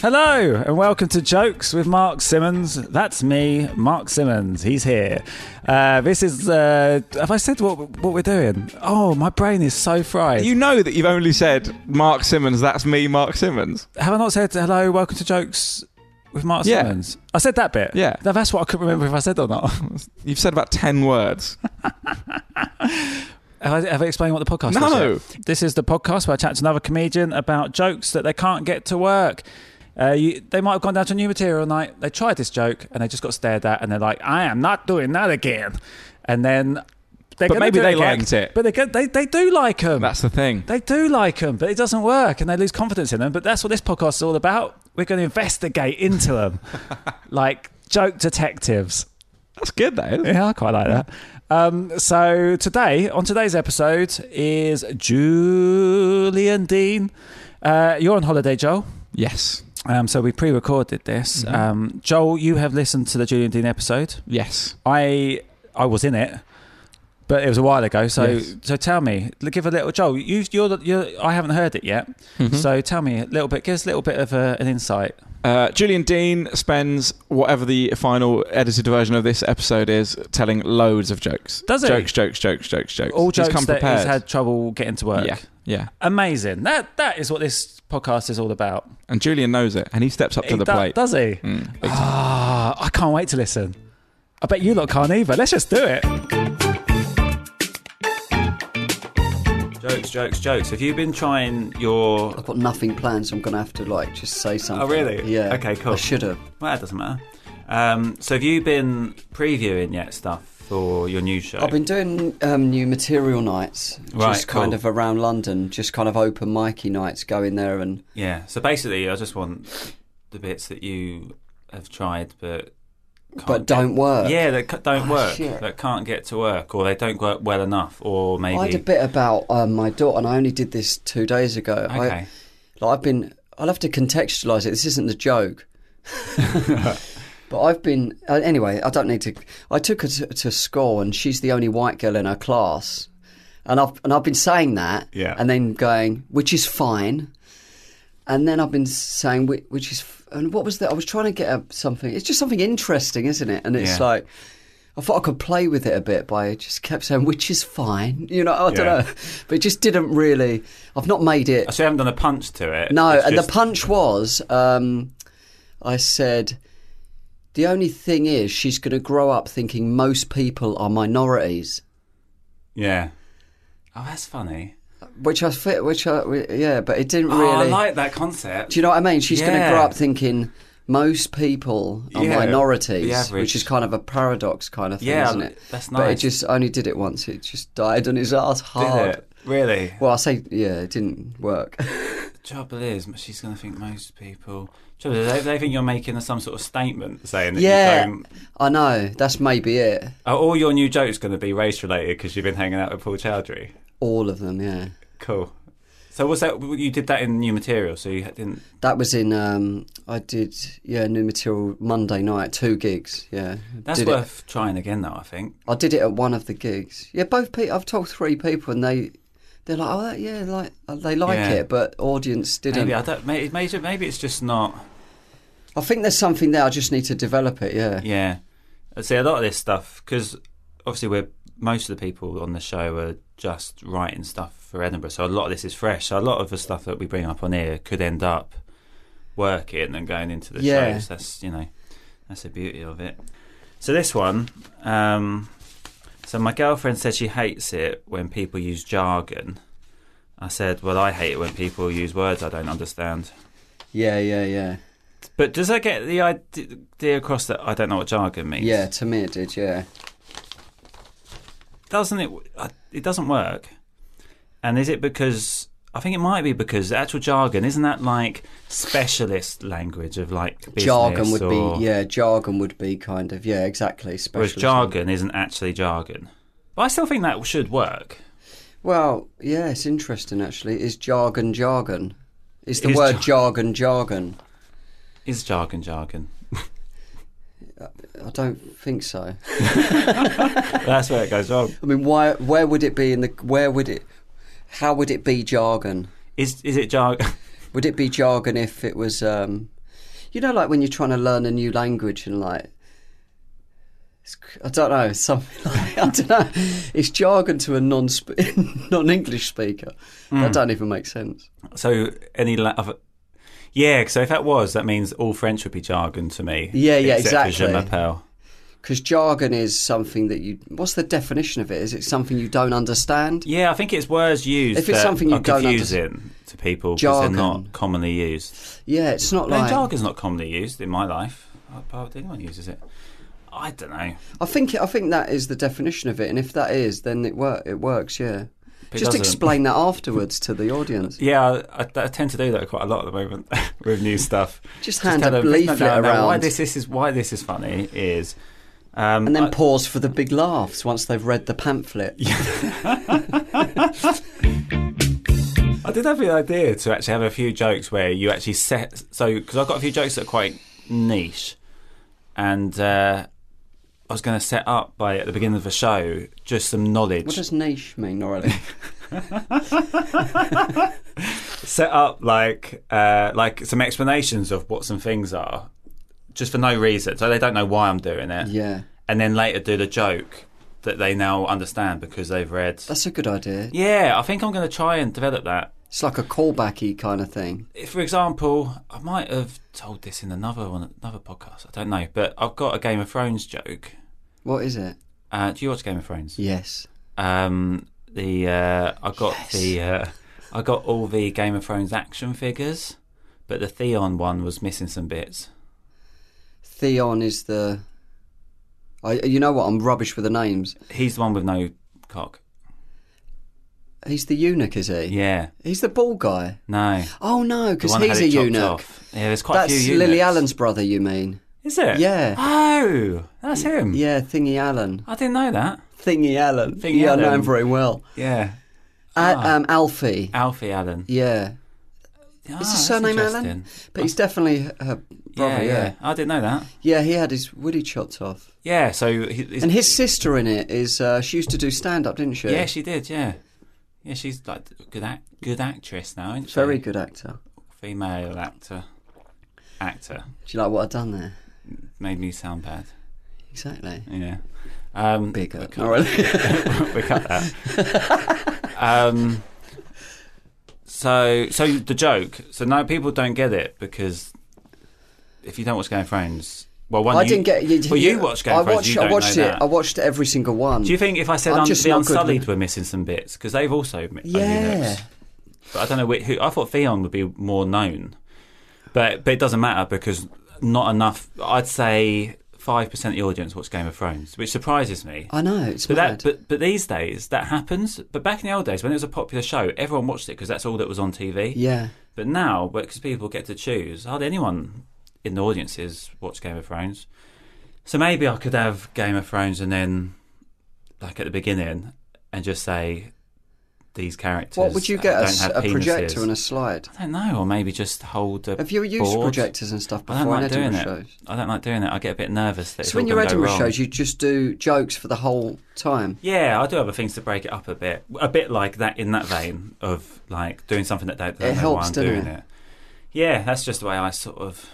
Hello and welcome to Jokes with Mark Simmons. That's me, Mark Simmons. He's here. Uh, this is. Uh, have I said what what we're doing? Oh, my brain is so fried. You know that you've only said Mark Simmons. That's me, Mark Simmons. have I not said hello? Welcome to Jokes with Mark Yeah. Simmons. I said that bit. Yeah. No, that's what I couldn't remember if I said or not. You've said about ten words. Have I, have I explained what the podcast is? No. This is the podcast where I chat to another comedian about jokes that they can't get to work. Uh, you, they might have gone down to a new material night. They tried this joke and they just got stared at, and they're like, "I am not doing that again." And then, they're But maybe they again. liked it. But they, get- they they do like them. That's the thing. They do like them, but it doesn't work, and they lose confidence in them. But that's what this podcast is all about. We're going to investigate into them, like joke detectives. That's good, though. Yeah, I quite like that. Um, so today, on today's episode, is Julian Dean. Uh, you're on holiday, Joel. Yes. Um, so we pre-recorded this. Mm-hmm. Um, Joel, you have listened to the Julian Dean episode. Yes. I I was in it, but it was a while ago. So Yes. so tell me, give a little Joel. You you're, you're I haven't heard it yet. Mm-hmm. So tell me a little bit. Give us a little bit of a, an insight. Uh, Julian Dean spends whatever the final edited version of this episode is telling loads of jokes. Does it? Jokes, jokes, jokes, jokes, jokes. All He's jokes come that prepared. he's had trouble getting to work. Yeah. Yeah. Amazing. That that is what this podcast is all about. And Julian knows it, and he steps up to He the do- plate. Does he? Mm. Ah, I can't wait to listen. I bet you lot can't either. Let's just do it. Jokes, jokes, jokes. Have you been trying your? I've got nothing planned, so I'm going to have to like just say something. Oh, really? Yeah. Okay, cool. I should have. Well, that doesn't matter. Um, so have you been previewing yet stuff for your new show? I've been doing um, new material nights, Right, just kind cool. of around London, just kind of open micy nights, going there and Yeah. So basically, I just want the bits that you have tried but but don't work. Yeah, that don't Oh, work. shit. That can't get to work, or they don't work well enough, or maybe. I had a bit about um, my daughter, and I only did this two days ago. I, Okay. like I've been. I'll have to contextualise it. This isn't a joke. but I've been uh, anyway. I don't need to. I took her to, to school, and she's the only white girl in her class, and I've and I've been saying that, Yeah. and then going, which is fine, and then I've been saying, which, which is, and what was that? I was trying to get her something. It's just something interesting, isn't it? And it's Yeah. like. I thought I could play with it a bit but by just kept saying, which is fine. You know, I don't know. But it just didn't really. I've not made it. So you haven't done a punch to it. No, It's and just- the punch was um, I said, the only thing is she's going to grow up thinking most people are minorities. Yeah. Oh, that's funny. Which I fit, which I, yeah, but it didn't Oh, really. I like that concept. do you know what I mean? She's going to grow up thinking most people are Yeah, minorities, which is kind of a paradox kind of thing, Yeah, isn't it? that's nice. But it just only did it once. It just died on his ass hard. Really? Well, I say, yeah, it didn't work. The trouble is, she's going to think most people. Trouble is, they, they think you're making some sort of statement saying that yeah, you don't. I know. That's maybe it. Are all your new jokes going to be race related because you've been hanging out with Paul Chowdhry? All of them, yeah. Cool. So was that you did that in new material? So you didn't. That was in. Um, I did yeah new material Monday night, two gigs. Yeah, That's did it. worth trying again, though. I think. I did it at one of the gigs. Yeah, both people. I've told three people, and they they're like, oh that, yeah, like uh, they like Yeah. it, but audience didn't. Maybe I don't. Maybe, maybe maybe it's just not. I think there's something there. I just need to develop it. Yeah, Yeah. See a lot of this stuff because obviously we're most of the people on the show are just writing stuff for Edinburgh, so a lot of this is fresh. So a lot of the stuff that we bring up on here could end up working and going into the Yeah. shows. That's you know, that's the beauty of it. So this one, um, so my girlfriend said she hates it when people use jargon. I said, well, I hate it when people use words I don't understand. Yeah, yeah, yeah. But does that get the idea across that I don't know what jargon means? Yeah, to me it did, yeah. Doesn't it? uh, It doesn't work. And is it because I think it might be because the actual jargon isn't that like specialist language of like business jargon would or, be, yeah, jargon would be kind of, yeah, exactly. Whereas Specialist. jargon isn't actually jargon. But I still think that should work. Well, yeah, it's interesting actually. Is jargon jargon? Is the Is word jar- jargon jargon? Is jargon jargon? I don't think so. That's where it goes wrong. I mean, why? Where would it be in the? Where would it? How would it be jargon? Is is it jargon? Would it be jargon if it was, um, you know, like when you're trying to learn a new language and like, it's, I don't know, something like I don't know. It's jargon to a non non English speaker. Hmm. That don't even make sense. so any la- yeah. So if that was, that means all French would be jargon to me. Yeah, yeah, for Je exactly. m'appelle. Because jargon is something that you. What's the definition of it? Is it something you don't understand? Yeah, I think it's words used If it's that something you are don't confusing to people because they're not commonly used. Yeah, it's not But like. jargon's not commonly used in my life. Anyone uses it. I don't know. I think I think that is the definition of it, and if that is, then it work. It works. Yeah. Just doesn't. explain that afterwards to the audience. Yeah, I, I tend to do that quite a lot at the moment with new stuff. Just hand tell a leaflet no, no, no, around. Why this, this is why this is funny is, um, and then I- pause for the big laughs once they've read the pamphlet. I did have the idea to actually have a few jokes where you actually set. So, because I've got a few jokes that are quite niche, and uh, I was going to set up by at the beginning of the show just some knowledge. What does niche mean, Norley? set up like uh, like some explanations of what some things are, just for no reason. So they don't know why I'm doing it, yeah, and then later do the joke that they now understand because they've read. that's a good idea. Yeah, I think I'm going to try and develop that. It's like a callbacky kind of thing. For example, I might have told this in another one, another podcast. I don't know, but I've got a Game of Thrones joke. What is it? Uh, do you watch Game of Thrones? Yes. Um, the uh, I got the uh, I got all the Game of Thrones action figures, but the Theon one was missing some bits. Theon is the. I, you know what? I'm rubbish with the names. He's the one with no cock. He's the eunuch, is he? Yeah, He's the ball guy. no. Oh no, because he's a eunuch. off. Yeah, there's quite That's a few Lily. Allen's brother. You mean? Is it? Yeah. Oh, that's him. Yeah, Thingy Allen. I didn't know that. Thingy Allen. Thingy yeah, I know him very well. Yeah, A- Ah. um, Alfie. Alfie Allen. Yeah, Ah, is his surname. Allen? But he's definitely her brother. yeah, Yeah, I didn't know that. yeah. He had his woody chopped off, Yeah, so he, he's- and his sister in it is. Uh, she used to do stand up, didn't she? yeah, she did. Yeah, yeah, she's like good act, good actress now, isn't she? Very good actor. female actor. Actor Do you like what I've done there? Made me sound bad. Exactly. Yeah. Um, Bigger. we cut- really. we cut that. um, so, so the joke. So now people don't get it because if you don't watch Game of Thrones, well, one I you, didn't get. You, Well, you watched Game I of Thrones. watched. you I watched it. that. I watched every single one. Do you think if I said I'm un- the Unsullied were missing some bits because they've also Yeah. But I don't know who. I thought Theon would be more known, but but it doesn't matter because not enough. I'd say five percent of the audience watch Game of Thrones, which surprises me. I know it's But mad. that, but but these days that happens. But back in the old days, when it was a popular show, everyone watched it because that's all that was on TV. yeah, But now, because people get to choose, hardly anyone in the audiences watch Game of Thrones. So maybe I could have Game of Thrones and then, like at the beginning, and just say these characters. what would you get? A, a projector and a slide. I don't know, or maybe just hold a. Have you used board. projectors and stuff before I don't like doing it. shows? I don't like doing it. I get a bit nervous that it's So when you're Edinburgh shows, you just do jokes for the whole time. Yeah, I do other things to break it up a bit. A bit like that in that vein of like doing something that don't, don't It know helps, why I'm doing it? it. Yeah, that's just the way I sort of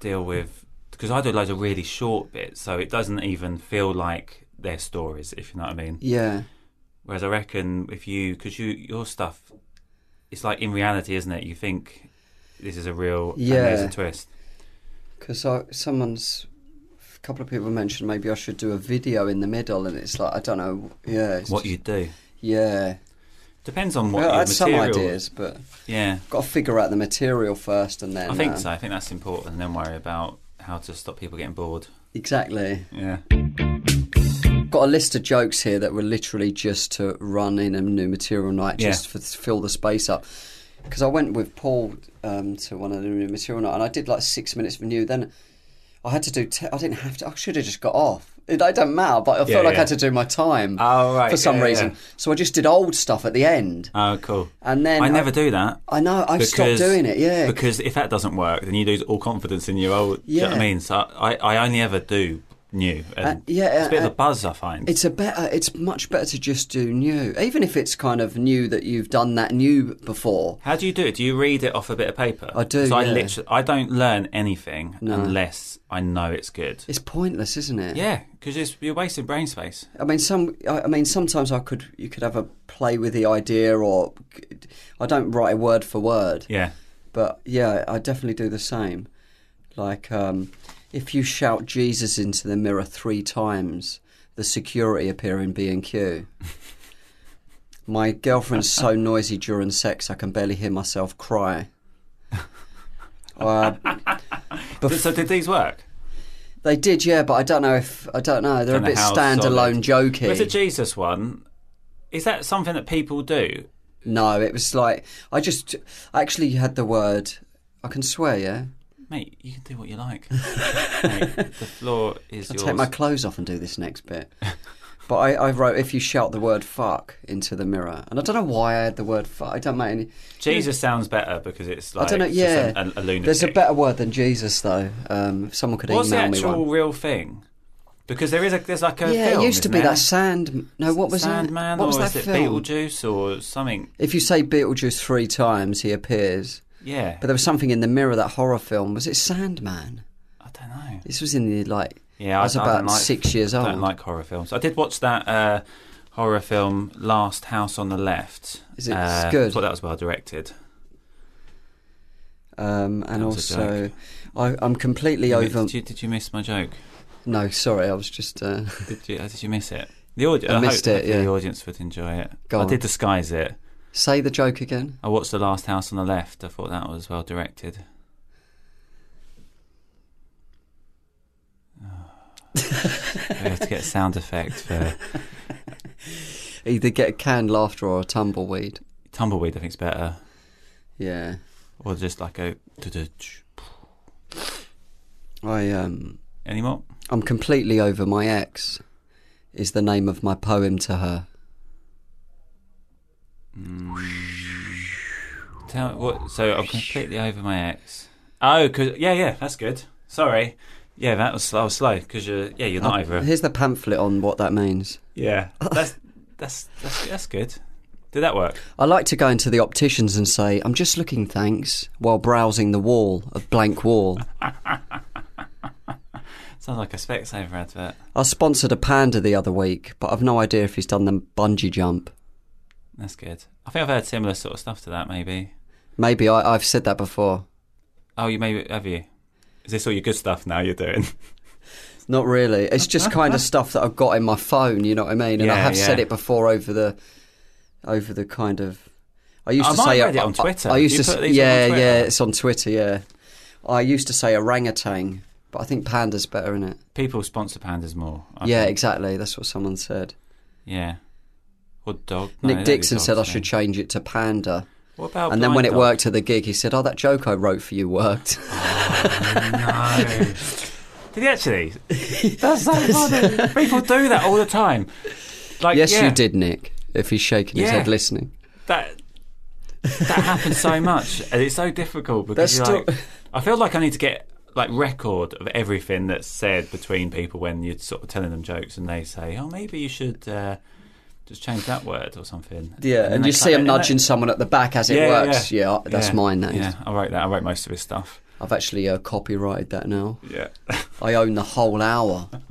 deal with because I do loads of really short bits, so it doesn't even feel like their stories, if you know what I mean. Yeah. Whereas I reckon if you, because you your stuff, it's like in reality, isn't it? You think this is a real, and there's a twist. Because someone's, a couple of people mentioned maybe I should do a video in the middle, and it's like I don't know. Yeah. What just- you do Yeah. depends on what Well, I had some ideas, but Yeah, got to figure out the material first, and then. I think uh, so. I think that's important, and then worry about how to stop people getting bored. Exactly. Yeah. Got a list of jokes here that were literally just to run in a new material night, Yeah. just for, to fill the space up. Because I went with Paul um, to one of the new material night, and I did like six minutes of new. Then I had to do. Te- I didn't have to. I should have just got off. It, it don't matter, but I felt Yeah, like I had to do my time Oh right. for some yeah, reason. yeah. So I just did old stuff at the end, Oh cool. and then I never do that. I know I stopped doing it. Yeah, Because if that doesn't work, then you lose all confidence in your old. Do you know what I mean? So I, I only ever do new. And Uh, yeah, it's a bit uh, of a buzz, I find. It's a better. It's much better to just do new, even if it's kind of new that you've done that new before. How do you do it? Do you read it off a bit of paper? I do, 'Cause I literally, I don't learn anything No. unless I know it's good. It's pointless, isn't it? Yeah, because you're wasting brain space. I mean, some. I I mean, sometimes I could. You could have a play with the idea, or I don't write word for word, Yeah. but yeah, I definitely do the same. Like, um, if you shout Jesus into the mirror three times, the security appear in B and Q. My girlfriend's so noisy during sex, I can barely hear myself cry. Uh, bef- so did these work? they did, yeah, but I don't know if I don't know. They're Don't a bit standalone, solid. jokey. Where's the Jesus one? Is that something that people do? No, it was like I just I actually had the word. I can swear, yeah. Mate, you can do what you like. Mate, the floor is I'll yours. take my clothes off and do this next bit. But I, I wrote if you shout the word fuck into the mirror, and I don't know why I had the word fuck. I don't make any. Jesus sounds better because it's like I don't know. Yeah, a, a, lunatic. there's a better word than Jesus though. Um, if someone could What's the email me actual one. real thing? Because there is a there's like a yeah, film, it used to be isn't that sand. No, what was Sandman that? What was or that is it film? Beetlejuice or something? If you say Beetlejuice three times, he appears. Yeah, But there was something in the mirror. That horror film was it Sandman? I don't know. This was in the like. Yeah, I was I, I about don't like, six years old. I don't like horror films. I did watch that uh, horror film, Last House on the Left. Is it uh, good? I thought that was well directed. Um, and That was a also. I, I'm completely Did you- over. Did you, did you miss my joke? No, sorry, I was just. Uh, Did you, uh, did you miss it? The audience. I missed it, yeah. The audience would enjoy it. Go I on. did disguise it. Say the joke again. I watched The Last House on the Left. I thought that was well directed. We have to get a sound effect for Either get a canned laughter or a tumbleweed. tumbleweed. I think's better, Yeah, or just like a. I um, Any more? I'm completely over my ex. Is the name of my poem to her. Tell what? So I'm completely over my ex. Oh, cause yeah, yeah, that's good. Sorry. Yeah, that was I was slow because you're yeah you're not Uh, over. Here's the pamphlet on what that means. Yeah, that's that's that's that's good. Did that work? I like to go into the opticians and say, "I'm just looking, thanks," while browsing the wall of blank wall. Sounds like a Specsavers advert. I sponsored a panda the other week, but I've no idea if he's done the bungee jump. That's good. I think I've heard similar sort of stuff to that. Maybe. Maybe I, I've said that before. Oh, you maybe have you? Is this all your good stuff now you're doing? Not really. It's just kind of stuff that I've got in my phone. You know what I mean? And I Yeah, have said it before over the, over the kind of. I used I to might say have read it on Twitter. I, used you to. put s- these on yeah, Twitter? yeah. It's on Twitter. Yeah. I used to say orangutan, but I think panda's better in it. People sponsor pandas more. I yeah, think. exactly. That's what someone said. Yeah. Or dog. No, Nick Dixon said I should change it to panda. What about? and then when it dog? worked at the gig, he said, "Oh, that joke I wrote for you worked." No. Did he actually? That's so funny. People do that all the time. Like, yes, yeah, you did, Nick. If he's shaking his Yeah. head listening. That that happens so much, and it's so difficult because like, I feel like I need to get like record of everything that's said between people when you're sort of telling them jokes, and they say, "Oh, maybe you should." Uh, just change that word or something. Yeah, then and you see him nudging that- someone at the back as it Yeah, yeah, works. Yeah, that's Yeah, mine. That is. Yeah, I wrote that. I wrote most of his stuff. I've actually uh, copyrighted that now. Yeah. I own the whole hour.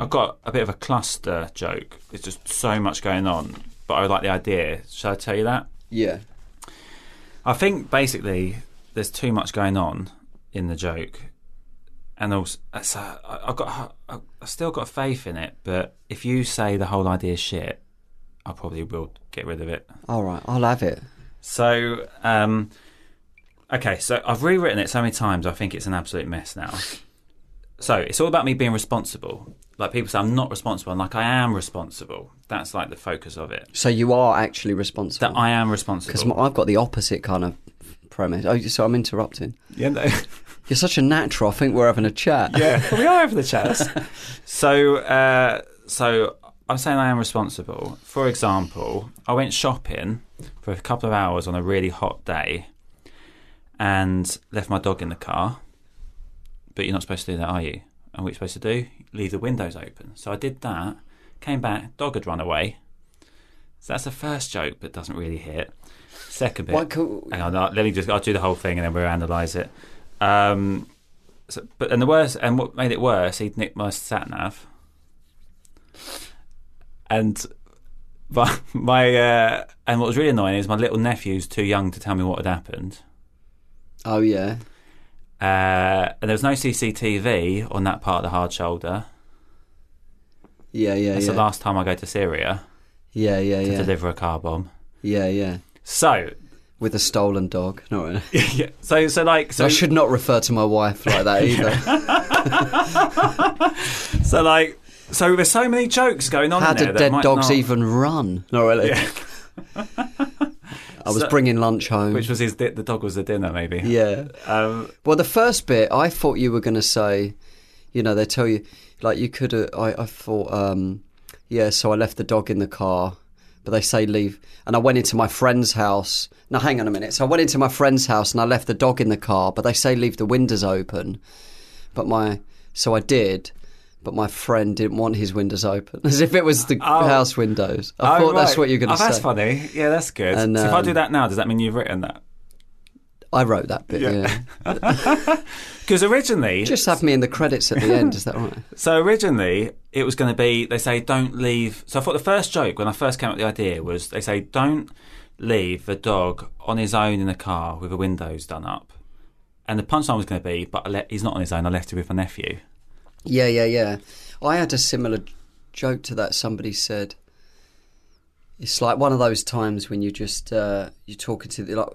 I've got a bit of a cluster joke. There's just so much going on, but I like the idea. Shall I tell you that? Yeah. I think basically there's too much going on in the joke, and also so I- I've got I- I've still got faith in it. But if you say the whole idea is shit, I probably will get rid of it. All right, I'll have it. So, um, okay, so I've rewritten it so many times. I think it's an absolute mess now. So it's all about me being responsible. Like people say, I'm not responsible, and like I am responsible. That's like the focus of it. So you are actually responsible. That I am responsible. Because I've got the opposite kind of premise. Oh, so I'm interrupting. yeah, no. You're such a natural. I think we're having a chat. yeah, we are over the chats. so, uh, so I'm saying I am responsible. For example, I went shopping for a couple of hours on a really hot day, and left my dog in the car. But you're not supposed to do that, are you? And what you're supposed to do? Leave the windows open. So I did that. Came back, dog had run away. So that's the first joke, but doesn't really hit. Second bit. Could- Hang on, let me just. I'll do the whole thing and then we'll analyse it. Um, so, but and the worst, and what made it worse, he'd nicked my sat nav, and my, my uh, and what was really annoying is my little nephew's too young to tell me what had happened, Oh yeah. uh, and there was no CCTV on that part of the hard shoulder. Yeah, yeah, It's yeah. the last time I go to Syria yeah, yeah, yeah. to yeah. deliver a car bomb. Yeah, yeah. So, With a stolen dog. Not really. yeah, so so like so I should not refer to my wife like that either. so like so there's so many jokes going on. How in there did dead might dogs not- even run? Not really. I was So- bringing lunch home. Which was his di- the dog was the dinner maybe. yeah. Um, Well, the first bit, I thought you were going to say, you know, they tell you, like, you could have, I, I thought, um, yeah, so I left the dog in the car, but they say leave. And I went into my friend's house. Now, hang on a minute. So I went into my friend's house and I left the dog in the car, but they say leave the windows open. But my, so I did. But my friend didn't want his windows open, as if it was the Oh. house windows. I oh, thought that's what you're going to oh, say. That's funny. Yeah, that's good. And, so if I um, do that now, does that mean you've written that? I wrote that bit. Yeah. Yeah. Because originally, Just have me in the credits at the end. Is that right? so originally it was going to be they say don't leave. So I thought the first joke when I first came up with the idea was they say don't leave the dog on his own in the car with the windows done up. And the punchline was going to be, but I le- he's not on his own. I left him with my nephew. Yeah, yeah, yeah. I had a similar joke to that. Somebody said it's like one of those times when you just uh, you're talking to the like.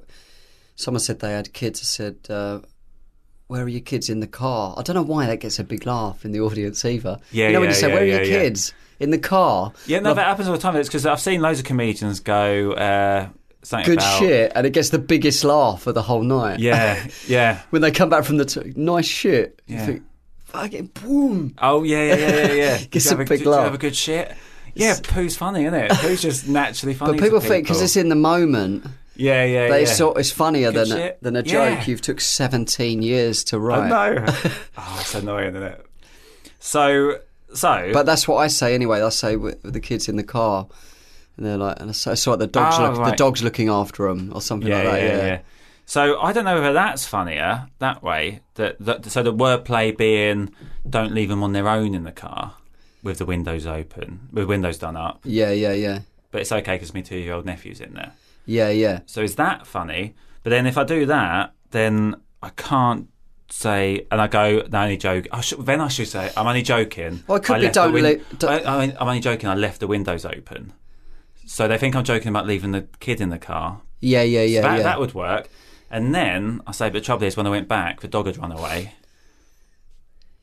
Someone said they had kids. I said, uh, "Where are your kids in the car?" I don't know why that gets a big laugh in the audience either. Yeah, you know when you say, yeah, "Where are yeah, your yeah. kids in the car?" Yeah, no, Well, that happens all the time. It's because I've seen loads of comedians go uh, good about shit, and it gets the biggest laugh of the whole night. Yeah, yeah. when they come back from the t- nice shit, you Yeah. think, "Fucking boom." Oh yeah, yeah, yeah, yeah. yeah. Gets a have big you laugh. have a good shit? Yeah, poo's funny, isn't it? Poo's just naturally funny. But people to think because it's in the moment. Yeah, yeah, But yeah. it's, sort, it's funnier Good than a, than a Yeah. joke you've took 17 years to write. I know. oh, it's annoying, isn't it? So, so. But that's what I say anyway. I say with, with the kids in the car, and they're like, and I say, so the dog's Oh, look, the dog's looking after them or something yeah, like that. yeah, Yeah, yeah, So I don't know whether that's funnier that way. That, that so the wordplay being don't leave them on their own in the car with the windows open, with windows done up. yeah, yeah, yeah, But it's okay because my two-year-old nephew's in there. Yeah, yeah. So is that funny? But then if I do that, then I can't say, and I go, no, only joke. I should, then I should say, I'm only joking. Well, it could I be don't li- don't- I, I'm only joking. I left the windows open. So they think I'm joking about leaving the kid in the car. Yeah, yeah, yeah, that, yeah. that would work. And then I say, but the trouble is, when I went back, the dog had run away.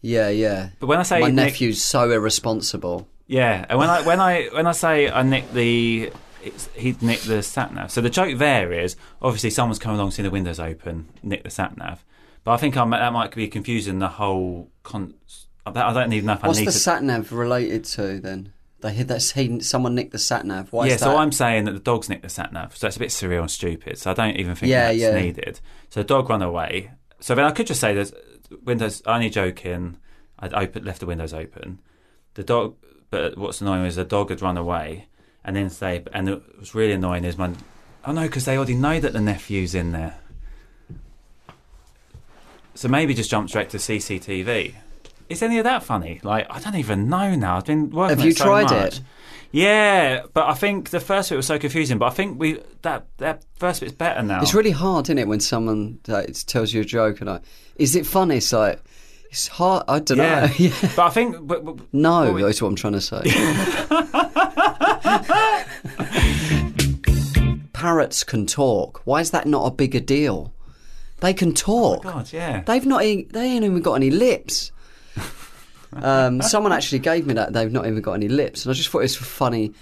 yeah, yeah. But when I say My Nick- nephew's so irresponsible. Yeah, and when I when I when I say I nicked the it's, he nicked the sat nav. So the joke there is obviously someone's come along, seen the windows open, nicked the sat nav. But I think I'm, that might be confusing the whole. Con- I don't- I even know if I What's need the to. sat nav related to then? They hit that he, someone nicked the sat nav. Why yeah, so? I'm saying that the dog's nicked the sat nav, so it's a bit surreal and stupid. So I don't even think Yeah, that's yeah. needed. So the dog ran away. So then I could just say there's windows. Only joking. I'd open, left the windows open. The dog, but what's annoying is the dog had run away, and then say, and it was really annoying is my, oh no, because they already know that the nephew's in there. So maybe just jump straight to CCTV. is any of that funny? Like, I don't even know now. I've been working. Have you so tried much. it? Yeah, but I think the first bit was so confusing. But I think we that that first bit's better now. It's really hard, isn't it, when someone like, tells you a joke and like, is it funny? It's like, it's hard. I don't yeah. know. yeah. But I think but, but, No, Well, we- that's what I'm trying to say. Parrots can talk. Why is that not a bigger deal? They can talk. Oh God, yeah. They've not. They ain't even got any lips. Um, someone actually gave me that. They've not even got any lips, and I just thought it was funny.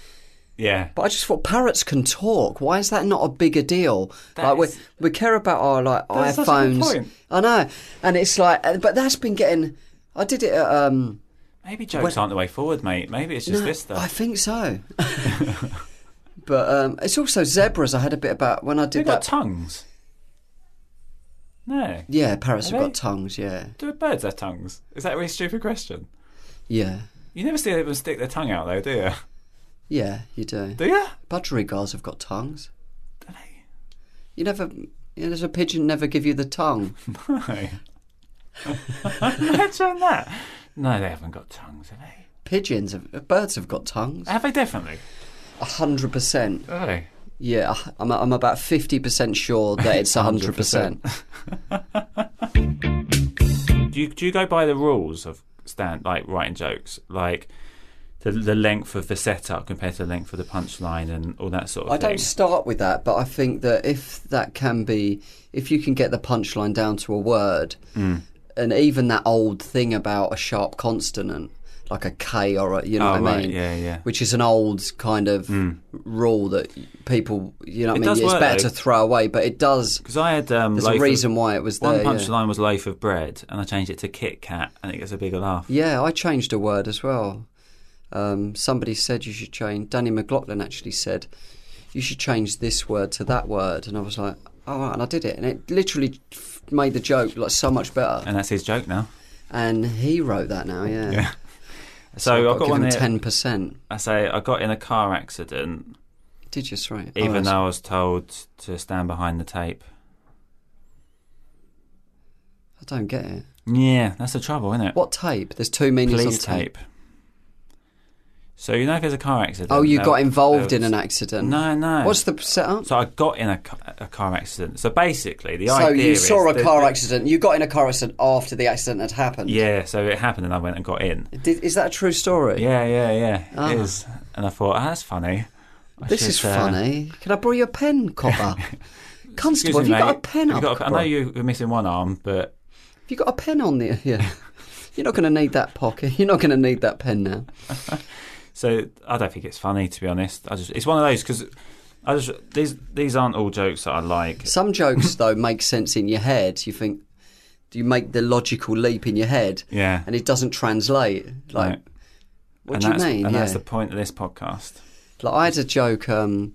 yeah. But I just thought parrots can talk. Why is that not a bigger deal? That like we is- we care about our like That's such a good iPhones. point. I know, and it's like, uh, but that's been getting. I did it at. Um, Maybe jokes aren't the way forward, mate. Maybe it's just no, this stuff. I think so. but um, it's also zebras. I had a bit about when I did They've did got that. tongues. No. yeah, parrots have Have got tongues. Yeah, Do birds have tongues? Is that a really stupid question? yeah, You never see them stick their tongue out, though, do you? yeah. You do. Do you? Budgerigars have got tongues. Do they? You never. You know, does a pigeon never give you the tongue? No. Imagine that. No, they haven't got tongues, have they? Pigeons, have, birds have got tongues. Have they definitely? A hundred percent. Do they? Yeah, I'm, I'm about 50% sure that it's 100%. Do you, do you go by the rules of stand like writing jokes, like the the length of the setup compared to the length of the punchline and all that sort of I thing? I don't start with that, but I think that if that can be, if you can get the punchline down to a word, Mm. And even that old thing about a sharp consonant, like a K or a, you know Oh, what I right, mean? yeah, yeah. Which is an old kind of rule that people, you know what It I mean? It's work, better though. to throw away, but it does. Because I had um, There's a of- reason why it was One there. yeah. punchline was loaf of bread, and I changed it to Kit Kat, and it gets a bigger laugh. Yeah, I changed a word as well. Um, somebody said you should change. Danny McLaughlin actually said you should change this word to that word, and I was like, "All right," and I did it, and it literally made the joke like so much better. And that's his joke now. And he wrote that now, yeah. Yeah. So, I've got one ten percent. I say I got in a car accident, Did you sorry? Oh, even that's- though I was told to stand behind the tape. I don't get it. Yeah, that's the trouble, isn't it? What tape? There's two meanings Police on tape. tape. So you know if there's a car accident. Oh, you got involved in an accident. No, no. What's the setup? So I got in a, a car accident. So basically, the So idea So you saw a car that- accident. You got in a car accident after the accident had happened. Yeah, so it happened, and I went and got in. Did, is that a true story? Yeah, yeah, yeah. Ah. It is. And I thought, ah, that's funny. I This should, is uh, funny. Can I borrow your pen, copper? Constable, have me, you got a pen Have up? a- I know you're missing one arm, but Have you got a pen on there? Yeah. You're not going to need that pocket. You're not going to need that pen now. so I don't think it's funny to be honest. I just it's one of those because I just these these aren't all jokes that I like. Some jokes, though, make sense in your head. You think, you make the logical leap in your head? Yeah. And it doesn't translate. Like, what and do you mean? And yeah. that's the point of this podcast. Like, I had a joke. Um,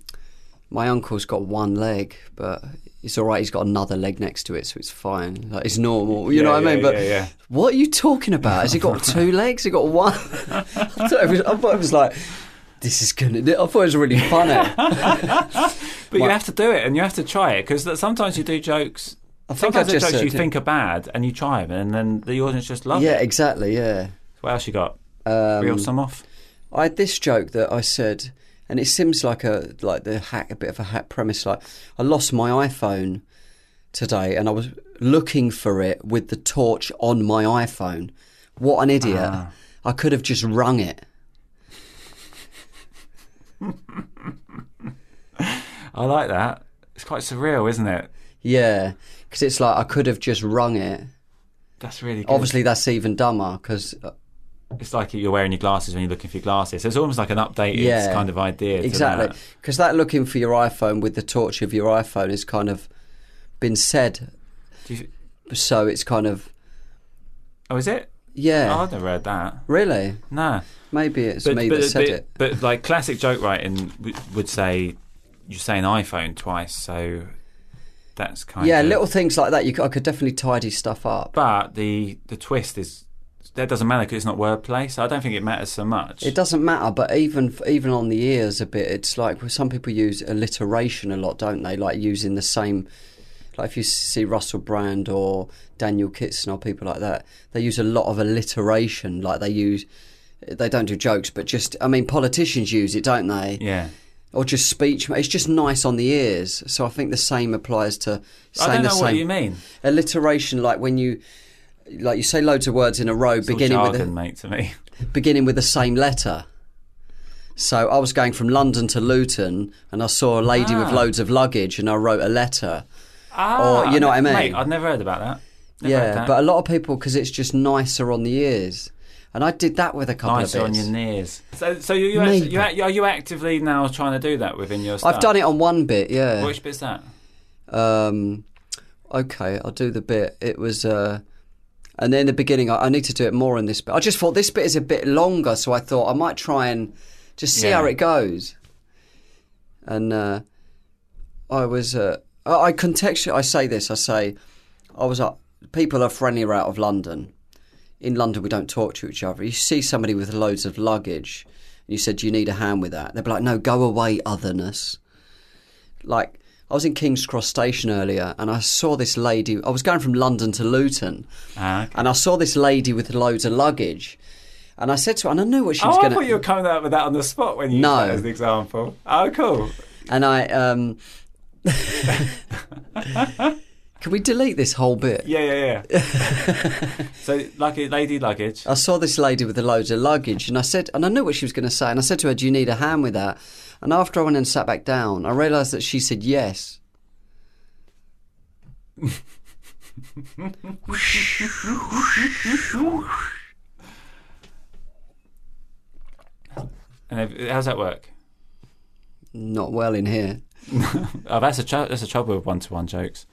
my uncle's got one leg, but it's all right. He's got another leg next to it, so it's fine. Like, it's normal. You Yeah, know what I mean? But yeah, yeah. what are you talking about? Has he got two legs? He got one? I, thought it was, I thought it was like, this is gonna. I thought it was really funny. But you have to do it and you have to try it because sometimes you do jokes. I think I sometimes the just jokes you think are bad and you try them and then the audience just love yeah, it. Yeah, exactly. Yeah. What else you got? Um, Reel some off. I had this joke that I said, and it seems like a like the hack, a bit of a hack premise. Like I lost my iPhone today, and I was looking for it with the torch on my iPhone. What an idiot! Ah. I could have just rung it. I like that. It's quite surreal, isn't it? Yeah, because it's like I could have just rung it. That's really good. Obviously, that's even dumber because it's like you're wearing your glasses when you're looking for your glasses. So it's almost like an updated Yeah, kind of idea. exactly because that looking for your iPhone with the torch of your iPhone is kind of been said. Do you, So it's kind of oh, is it? yeah. Oh, I've never read that. Really? No. Maybe it's me that said but, it. but like classic joke writing would say you say an iPhone twice, so that's kind Yeah, of Yeah, little things like that. You, I could definitely tidy stuff up. But the the twist is that doesn't matter because it's not wordplay, so I don't think it matters so much. It doesn't matter, but even even on the ears a bit, it's like some people use alliteration a lot, don't they? Like using the same like if you see Russell Brand or Daniel Kitson or people like that, they use a lot of alliteration. Like they use, they don't do jokes, but just I mean, politicians use it, don't they? Yeah. Or just speech. It's just nice on the ears. So I think the same applies to saying I don't the know same what you mean. alliteration. Like when you, like you say loads of words in a row, It's beginning with jargon, the, mate, to me. beginning with the same letter. So I was going from London to Luton, and I saw a lady with Ah. loads of luggage, and I wrote a letter. Ah, you know what I mean? Mate, I'd never heard about that. Never yeah, that. but a lot of people because it's just nicer on the ears, and I did that with a couple nicer of on your knees. So, so you, you, actually, you, are you actively now trying to do that within your stuff? I've done it on one bit, yeah. Which bit's that? Um, okay, I'll do the bit. It was, uh, and then in the beginning, I, I need to do it more in this bit. I just thought this bit is a bit longer, so I thought I might try and just see Yeah. how it goes. And uh, I was, uh, I I contextually, I say this, I say, I was up. People are friendlier out of London. In London, we don't talk to each other. You see somebody with loads of luggage, and you said, "Do you need a hand with that?" They'd be like, "No, go away, otherness." like I was in King's Cross Station earlier and I saw this lady. I was going from London to Luton Ah, okay. and I saw this lady with loads of luggage. And I said to her, and I knew what she Oh, was I going thought you were coming out with that on the spot when you No. as an example. Oh, cool. And I, um, can we delete this whole bit? Yeah, yeah, yeah. so, lucky lady luggage. I saw this lady with the loads of luggage, and I said, and I knew what she was going to say, and I said to her, "Do you need a hand with that?" And after I went and sat back down, I realised that she said yes. And how's that work? Not well in here. Oh, that's a tr- that's a trouble with one-to-one jokes.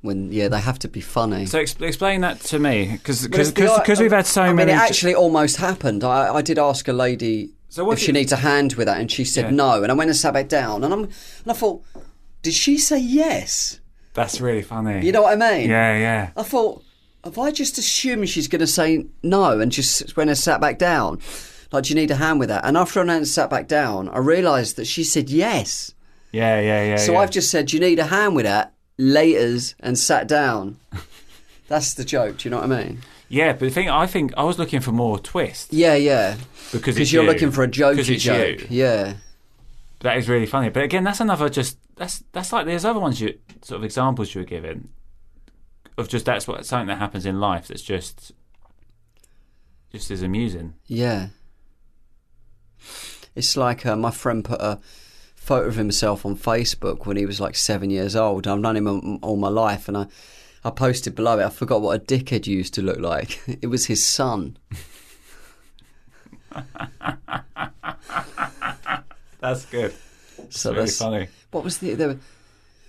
When yeah, they have to be funny. So, ex- explain that to me, because But it's the- because we've had so I mean, many. it actually almost happened. I, I did ask a lady So if she needs a hand with that, and she said Yeah. no. And I went and sat back down, and I'm and I thought, did she say yes? that's really funny. You know what I mean? Yeah, yeah. I thought, have I just assumed she's going to say no, and just went and sat back down? Like, do you need a hand with that? And after I went and sat back down, I realised that she said yes. Yeah, yeah, yeah. So yeah. I've just said, do you need a hand with that? Laters and sat down. That's the joke. Do you know what I mean? Yeah, but the thing I think I was looking for more twist Yeah, yeah. because it's you're you. looking for a jokey it's joke. you. Yeah. That is really funny. But again, that's another just that's that's like there's other ones you sort of examples you were giving of just that's what something that happens in life that's just just as amusing. Yeah. It's like uh, my friend put a photo of himself on Facebook when he was like seven years old. I've known him all- my life, and I, I posted below it. I forgot what a dickhead used to look like. It was his son. That's good. So really that's funny. what was the there,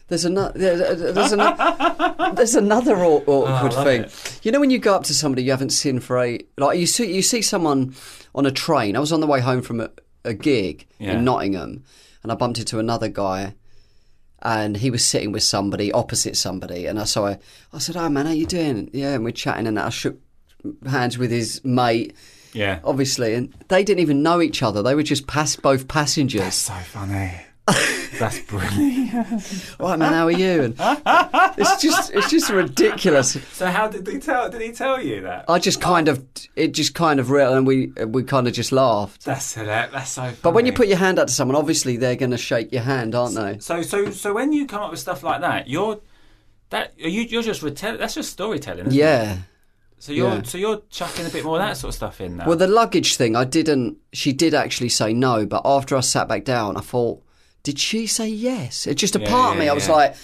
there's another there's another there's another awkward Oh, thing. it. You know when you go up to somebody you haven't seen for a like you see you see someone on a train. I was on the way home from a, a gig Yeah. in Nottingham, and I bumped into another guy, and he was sitting with somebody opposite somebody, and I saw I, I said, "Oh man, how you doing?" Yeah, and we're chatting, and I shook hands with his mate. Yeah. Obviously, and they didn't even know each other. They were just pass both passengers. That's So funny. That's brilliant. All right, man, how are you? And it's just, it's just ridiculous. So how did he tell? Did he tell you that? I just kind of, it just kind of real, and we we kind of just laughed. That's hilarious. That's so. Funny. But when you put your hand out to someone, obviously they're going to shake your hand, aren't they? so so so when you come up with stuff like that, you're that are you you're just retell. That's just storytelling. Isn't It? Yeah. So you're yeah. so you're chucking a bit more of that sort of stuff in now. Well, the luggage thing, I didn't. She did actually say no, but after I sat back down, I thought, did she say yes? It's just a Yeah, part of me, I was yeah. like,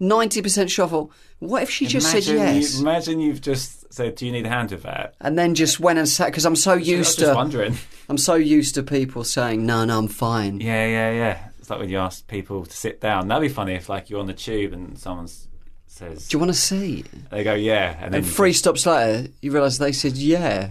ninety percent sure. I thought, What if she just said Imagine yes, You, imagine you've just said, "Do you need a hand with that?" and then just went and sat? Because I'm so used to, wondering. I'm so used to people saying, no, no, I'm fine. Yeah, yeah, yeah. It's like when you ask people to sit down. That'd be funny if, like, you're on the tube and someone says, Do you want to see? they go, "Yeah," and then And three stops later, you realise they said yeah.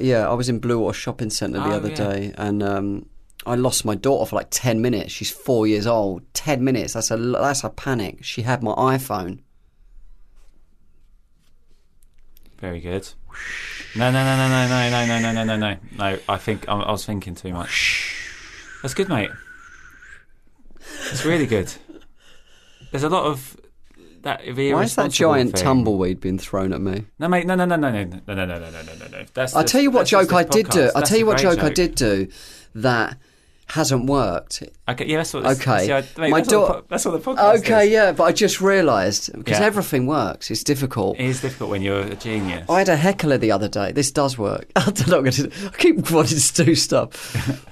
Yeah, I was in Bluewater Shopping Centre the Oh, other yeah. day, and um, I lost my daughter for like ten minutes. She's four years old. Ten minutes. That's a that's a panic. She had my iPhone. Very good. No, no, no, no, no, no, no, no, no, no, no, no. No, I think I, I was thinking too much. That's good, mate. It's really good. There's a lot of that. Why is that giant thing. tumbleweed being thrown at me? No, mate. No, no, no, no, no, no, no, no, no, no, no, no. That's. I'll just- tell you what joke I did do. I'll That's tell you what joke, I did do that hasn't worked. Okay, yeah, that's what. Okay. see, I- mate, My that's, what the that's what the podcast is. Okay, is. yeah, but I just realised because Yeah. everything works. It's difficult. It is difficult when you're a genius. I had a heckler the other day. This does work. I'm not going to. I keep wanting to do stuff.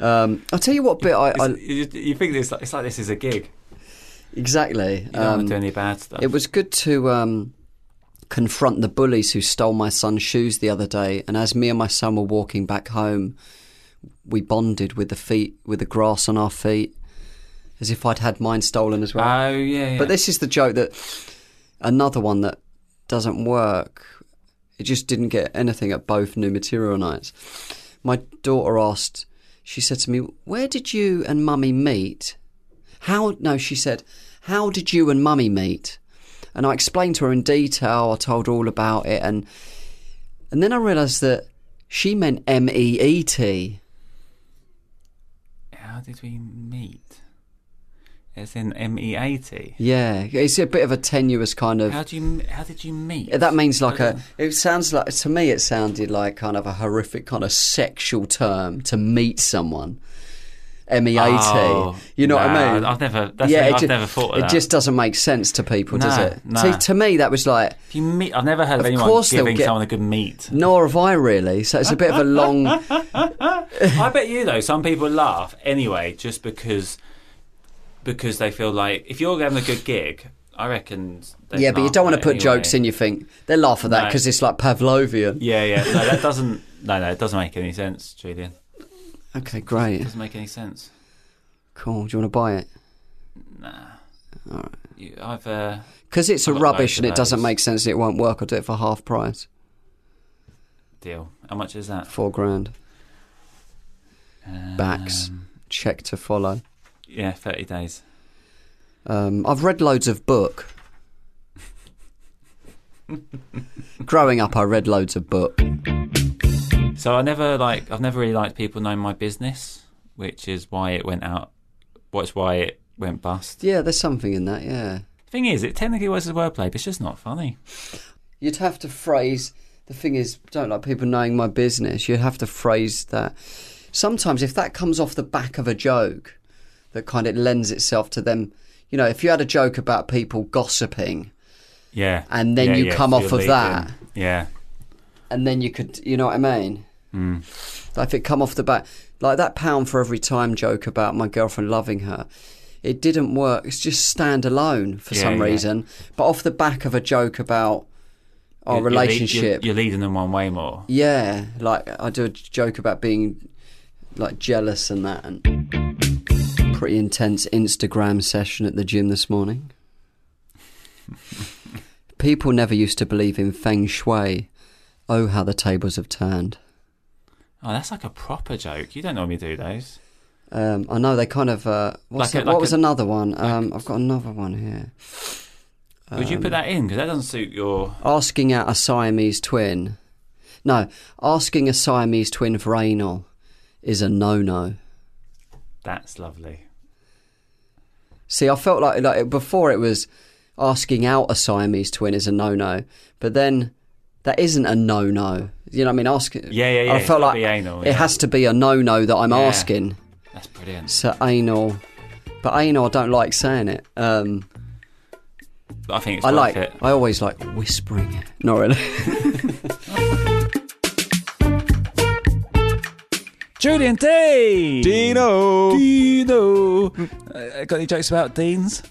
Um, I'll tell you what bit I, I you, you think this? It's like this is a gig. Exactly. You don't want um, to do any bad stuff. It was good to um, confront the bullies who stole my son's shoes the other day. And as me and my son were walking back home, we bonded with the feet, with the grass on our feet, as if I'd had mine stolen as well. Oh yeah, yeah. But this is the joke that another one that doesn't work. It just didn't get anything at both new material nights. My daughter asked, she said to me, Where did you and mummy meet? How, no, she said, How did you and mummy meet? And I explained to her in detail, I told her all about it, and and then I realised that she meant M E E T. How did we meet? As in M E A T. Yeah, it's a bit of a tenuous kind of. How do you? How did you meet? That means like a. It sounds like to me. It sounded like kind of a horrific kind of sexual term to meet someone. M E A Oh, You know what I mean? I've never- that's the thing, it I've ju- never thought of It that. just doesn't make sense to people, does it? nah. See, to me, that was like. If you meet, I've never heard of, Of anyone giving get- someone a good meet. Nor have I really. So it's a bit of a long. I bet you though, some people laugh anyway, just because because they feel like if you're having a good gig, I reckon. yeah, but you don't want to put anyway. jokes in. You think they laugh at that No. because it's like Pavlovian. Yeah, yeah. No, that doesn't. No, no, it doesn't make any sense, Julian. Okay, great, doesn't make any sense. cool. Do you want to buy it? Nah. You, I've. Uh, Because it's a I've got rubbish and it doesn't make sense. It won't work. I'll do it for half price, deal. How much is that? four grand. Backs. Um, Check to follow. Yeah, thirty days. Um, I've read loads of book. Growing up, I read loads of book. So I never like. I've never really liked people knowing my business, which is why it went out. What's why it went bust. Yeah, there's something in that. Yeah, Thing is, it technically was a wordplay, but it's just not funny. you'd have to phrase. The thing is, don't like people knowing my business. You'd have to phrase that. Sometimes, if that comes off the back of a joke, that kind of lends itself to them. You know, if you had a joke about people gossiping, Yeah. And then Yeah, you yeah, come off of that. Yeah. And then you could, you know what I mean? Mm. Like if it come off the back, like that pound for every time joke about my girlfriend loving her, it didn't work. It's just stand alone for Yeah, some yeah. reason. But off the back of a joke about our You're- relationship, You're, you're leading them one way more. yeah, like I do a joke about being like jealous and that, and pretty intense Instagram session at the gym this morning. People never used to believe in feng shui. Oh, how the tables have turned. Oh, that's like a proper joke. You don't normally do those. Um, I know they kind of. Uh, what's Like a- it- what was a- another one? Um, I've got another one here. Would you put that in? Because that doesn't suit your. Asking out a Siamese twin. No, asking a Siamese twin for anal is a no-no. That's lovely. See, I felt like like before it was asking out a Siamese twin is a no-no, but then that isn't a no-no. You know what I mean? Ask. Yeah, yeah, yeah, I felt like anal, it yeah. has to be a no-no that I'm Yeah. asking. That's brilliant. So anal, but anal, I don't like saying it. Um, I think it's I worth like. it. I always like whispering it. Not really. Julian Dean! Dino. Dino! Uh, got any jokes about deans?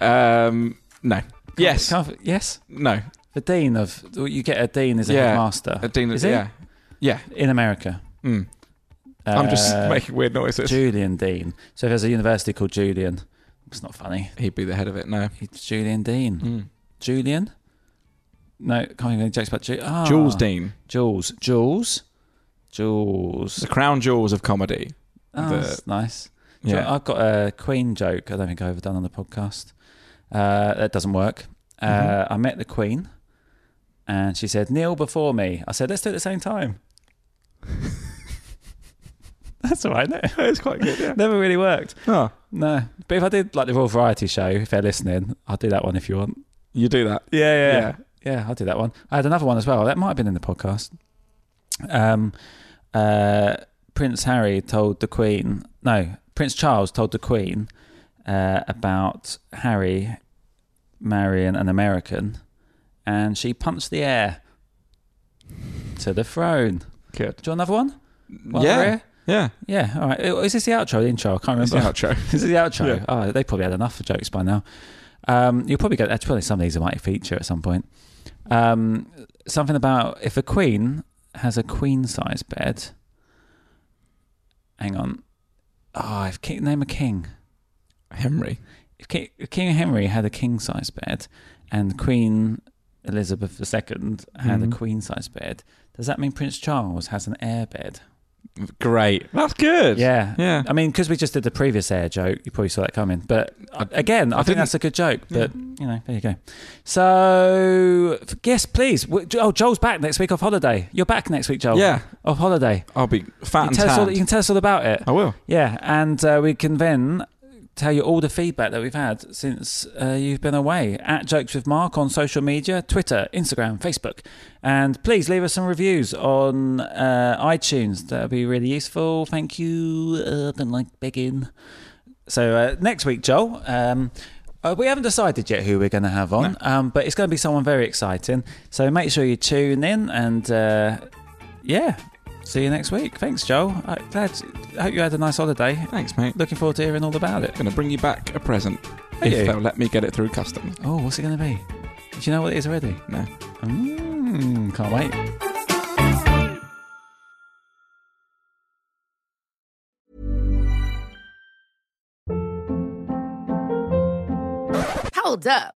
Um, no. Yes. Can't- yes? No. The dean of. You get a dean as a yeah. headmaster. A dean. Is it? Yeah. Yeah. In America. Mm. I'm just Uh, making weird noises. Julian Dean. So if there's a university called Julian, it's not funny. He'd be the head of it. No. It's Julian Dean. Mm. Julian? No, can't even of jokes about Jules. Ah, Jules Dean. Jules. Jules. Jules. The crown jewels of comedy. Oh, The- that's nice. Yeah. I've got a Queen joke. I don't think I've ever done on the podcast. Uh, that doesn't work. Uh, Mm-hmm. I met the Queen, and she said, "Kneel before me." I said, "Let's do it at the same time." That's all right. it? It's quite good. Yeah. Never really worked. Oh, No, but if I did like the Royal Variety Show, if they're listening, I'll do that one if you want. you do that. Yeah, yeah, Yeah. yeah. Yeah, I'll do that one. I had another one as well. That might have been in the podcast. Um, uh, Prince Harry told the Queen, no, Prince Charles told the Queen uh, about Harry marrying an American, and she punched the air to the throne. Good. Do you want another one? While yeah. Yeah. Yeah, all right. Is this the outro, the intro? I can't It's remember. the outro. This is the outro. Yeah. Oh, they probably had enough of jokes by now. Um, you'll probably get. That's probably some of these might feature at some point. Um, something about if a queen has a queen size bed. Hang on. Oh, if name a king. Henry. If king, if king Henry had a king size bed, and Queen Elizabeth II had Mhm. a queen size bed, does that mean Prince Charles has an air bed? Great. That's good. Yeah, Yeah. I mean, because we just did the previous air joke, you probably saw that coming. But uh, again, I, I think that's a good joke. But you know, there you go. So f- yes, please. Oh, Joel's back next week off holiday. You're back next week, Joel. Yeah. off holiday. I'll be fat You, and tell us all, you can tell us all about it. I will. Yeah, and uh, we can then tell you all the feedback that we've had since uh, you've been away. At Jokes with Mark on social media, Twitter, Instagram, Facebook. And please leave us some reviews on uh, iTunes. That would be really useful. Thank you. Uh, don't like begging. So uh, next week, Joel. Um, uh, we haven't decided yet who we're going to have on, um, but it's going to be someone very exciting. So make sure you tune in and uh, yeah, see you next week. Thanks, Joel. I, glad. I hope you had a nice holiday. Thanks, mate. Looking forward to hearing all about it. Going to bring you back a present Are if you? they'll let me get it through customs. Oh, what's it going to be? Do you know what it is already? No. Mm, can't wait. Hold up.